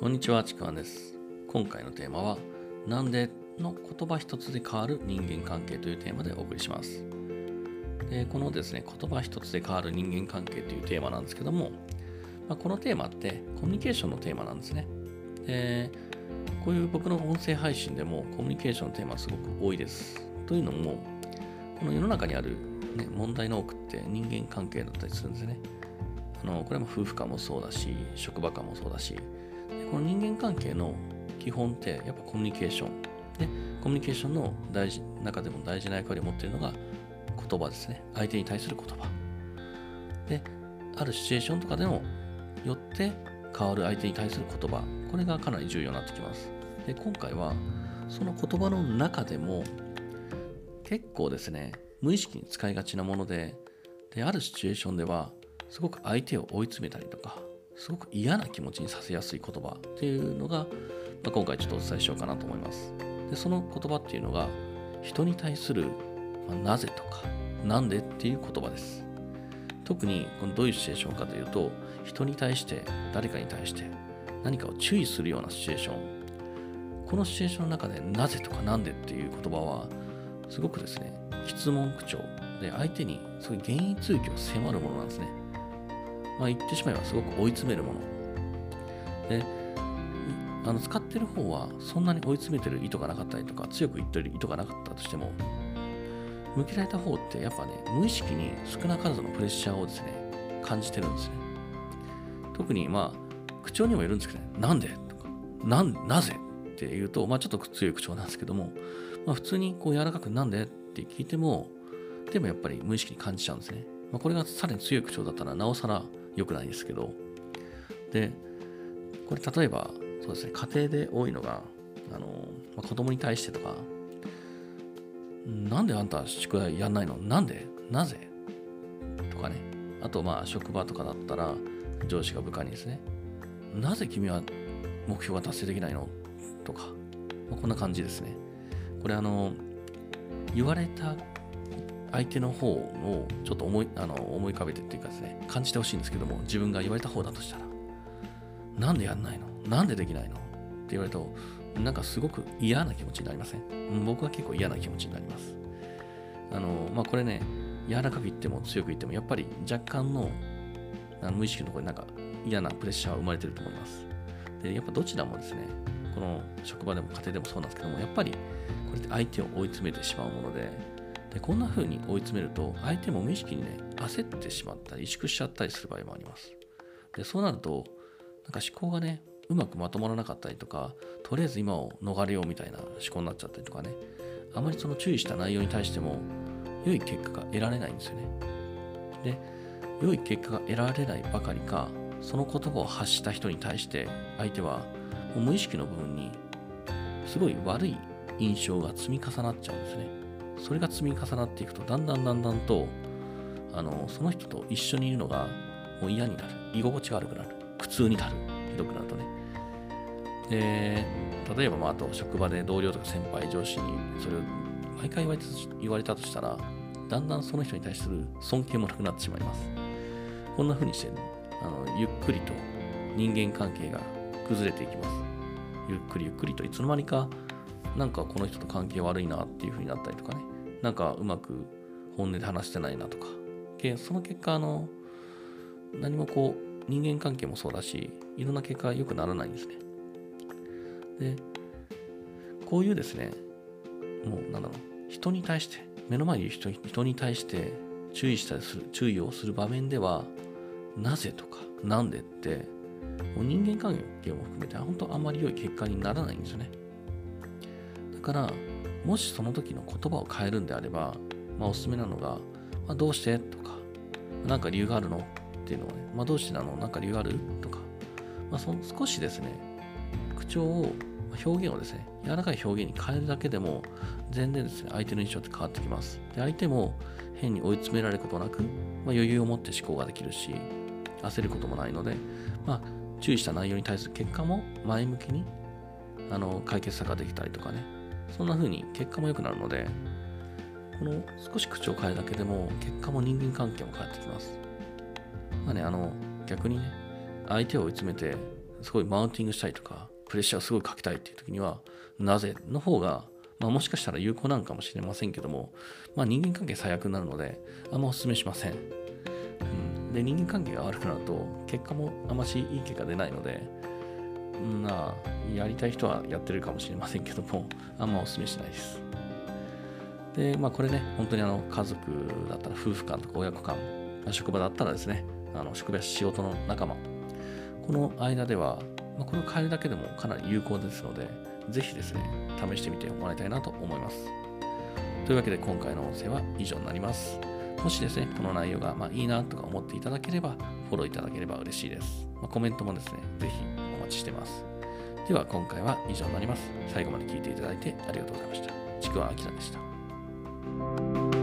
こんにちは、ちくわんです。今回のテーマは、なんでの言葉一つで変わる人間関係というテーマでお送りします。でこのですね、言葉一つで変わる人間関係というテーマなんですけども、まあ、このテーマってコミュニケーションのテーマなんですね。でこういう僕の音声配信でもコミュニケーションのテーマすごく多いです。というのも、この世の中にある、ね、問題の多くって人間関係だったりするんですね。あのこれも夫婦間もそうだし、職場間もそうだし、この人間関係の基本ってやっぱコミュニケーション。で、コミュニケーションの大事中でも大事な役割を持っているのが言葉ですね。相手に対する言葉。で、あるシチュエーションとかでもよって変わる相手に対する言葉。これがかなり重要になってきます。で、今回はその言葉の中でも結構ですね、無意識に使いがちなもので、で、あるシチュエーションではすごく相手を追い詰めたりとか、すごく嫌な気持ちにさせやすい言葉っていうのが、まあ、今回ちょっとお伝えしようかなと思います。でその言葉っていうのが人に対する、まあなぜとかなんでっていう言葉です。特にこのどういうシチュエーションかというと人に対して誰かに対して何かを注意するようなシチュエーションこのシチュエーションの中でなぜとかなんでっていう言葉はすごくですね質問口調で相手にそういう原因追及を迫るものなんですね。まあ、言ってしまえばすごく追い詰めるもの。で、あの使ってる方はそんなに追い詰めてる意図がなかったりとか、強く言ってる意図がなかったとしても、向けられた方ってやっぱね、無意識に少なからずのプレッシャーをですね、感じてるんですね。特にまあ、口調にもよるんですけどね、なんでとか、なん、なぜって言うと、まあちょっと強い口調なんですけども、まあ普通にこう柔らかくなんでって聞いても、でもやっぱり無意識に感じちゃうんですね。まあ、これがさらに強い口調だったらなおさら良くないですけど、で、これ例えば、そうですね、家庭で多いのが、あの、まあ、子供に対してとか、なんであんた宿題やんないの？なんで？なぜ？とかね。あと、まあ、職場とかだったら、上司が部下にですね、なぜ君は目標が達成できないの？とか、まあ、こんな感じですね。これ、あの、言われた相手の方をちょっと思いあの思い浮かべてっていうかですね、感じてほしいんですけども、自分が言われた方だとしたら、なんでやんないの？なんでできないの？って言われると、なんかすごく嫌な気持ちになりません？僕は結構嫌な気持ちになります。あの、まあ、これね、柔らかく言っても強く言っても、やっぱり若干のあの無意識のところになんか嫌なプレッシャーは生まれてると思います。で、やっぱどちらもですね、この職場でも家庭でもそうなんですけども、やっぱりこれって相手を追い詰めてしまうもので、でこんな風に追い詰めると相手も無意識にね焦ってしまったり萎縮しちゃったりする場合もあります。でそうなるとなんか思考がねうまくまとまらなかったりとかとりあえず今を逃れようみたいな思考になっちゃったりとかねあまりその注意した内容に対しても良い結果が得られないんですよね。で良い結果が得られないばかりかその言葉を発した人に対して相手はもう無意識の部分にすごい悪い印象が積み重なっちゃうんですね。それが積み重なっていくと、だんだんだんだんと、あの、その人と一緒にいるのがもう嫌になる。居心地悪くなる。苦痛になる。ひどくなるとね。で、例えば、まあ、あと職場で同僚とか先輩、上司にそれを毎回言われたとしたら、だんだんその人に対する尊敬もなくなってしまいます。こんな風にして、あのゆっくりと人間関係が崩れていきます。ゆっくりゆっくりといつの間にかなんかこの人と関係悪いなっていう風になったりとかね。なんかうまく本音で話してないなとか。でその結果、あの、何もこう、人間関係もそうだし、いろんな結果が良くならないんですね。で、こういうですね、もうなんだろう、人に対して、目の前にいる人人に対して注意したりする、注意をする場面では、なぜとか、なんでって、もう人間関係も含めて、本当あんまり良い結果にならないんですよね。から、もしその時の言葉を変えるんであれば、まあ、おすすめなのが、まあ、どうして？とか、なんか理由があるの？っていうのをね、まあ、どうしてなの？なんか理由がある？とか、まあ、その少しですね、口調を、表現をですね、柔らかい表現に変えるだけでも、全然ですね、相手の印象って変わってきます。で、相手も変に追い詰められることなく、まあ、余裕を持って思考ができるし、焦ることもないので、まあ、注意した内容に対する結果も前向きにあの解決策ができたりとかね、そんな風に結果も良くなるので、この少し口を変えるだけでも結果も人間関係も変わってきます。まあね、あの、逆にね、相手を追い詰めてすごいマウンティングしたいとか、プレッシャーをすごいかけたいっていう時には、なぜの方が、まあ、もしかしたら有効なんかもしれませんけども、まあ、人間関係最悪になるので、あんまお勧めしません。うん、で、人間関係が悪くなると、結果もあましいい結果出ないので、まあ、やりたい人はやってるかもしれませんけども、あんまお勧めしないです。で、まあ、これね、本当にあの家族だったら夫婦間とか親子間、ま、職場だったらですね、あの職場や仕事の仲間、この間では、まあ、これを変えるだけでもかなり有効ですので、ぜひですね、試してみてもらいたいなと思います。というわけで今回の音声は以上になります。もしですね、この内容がまあいいなとか思っていただければ、フォローいただければ嬉しいです。まあ、コメントもですね、ぜひ待ちしてます。では今回は以上になります。最後まで聞いていただいてありがとうございました。ちくわあきらでした。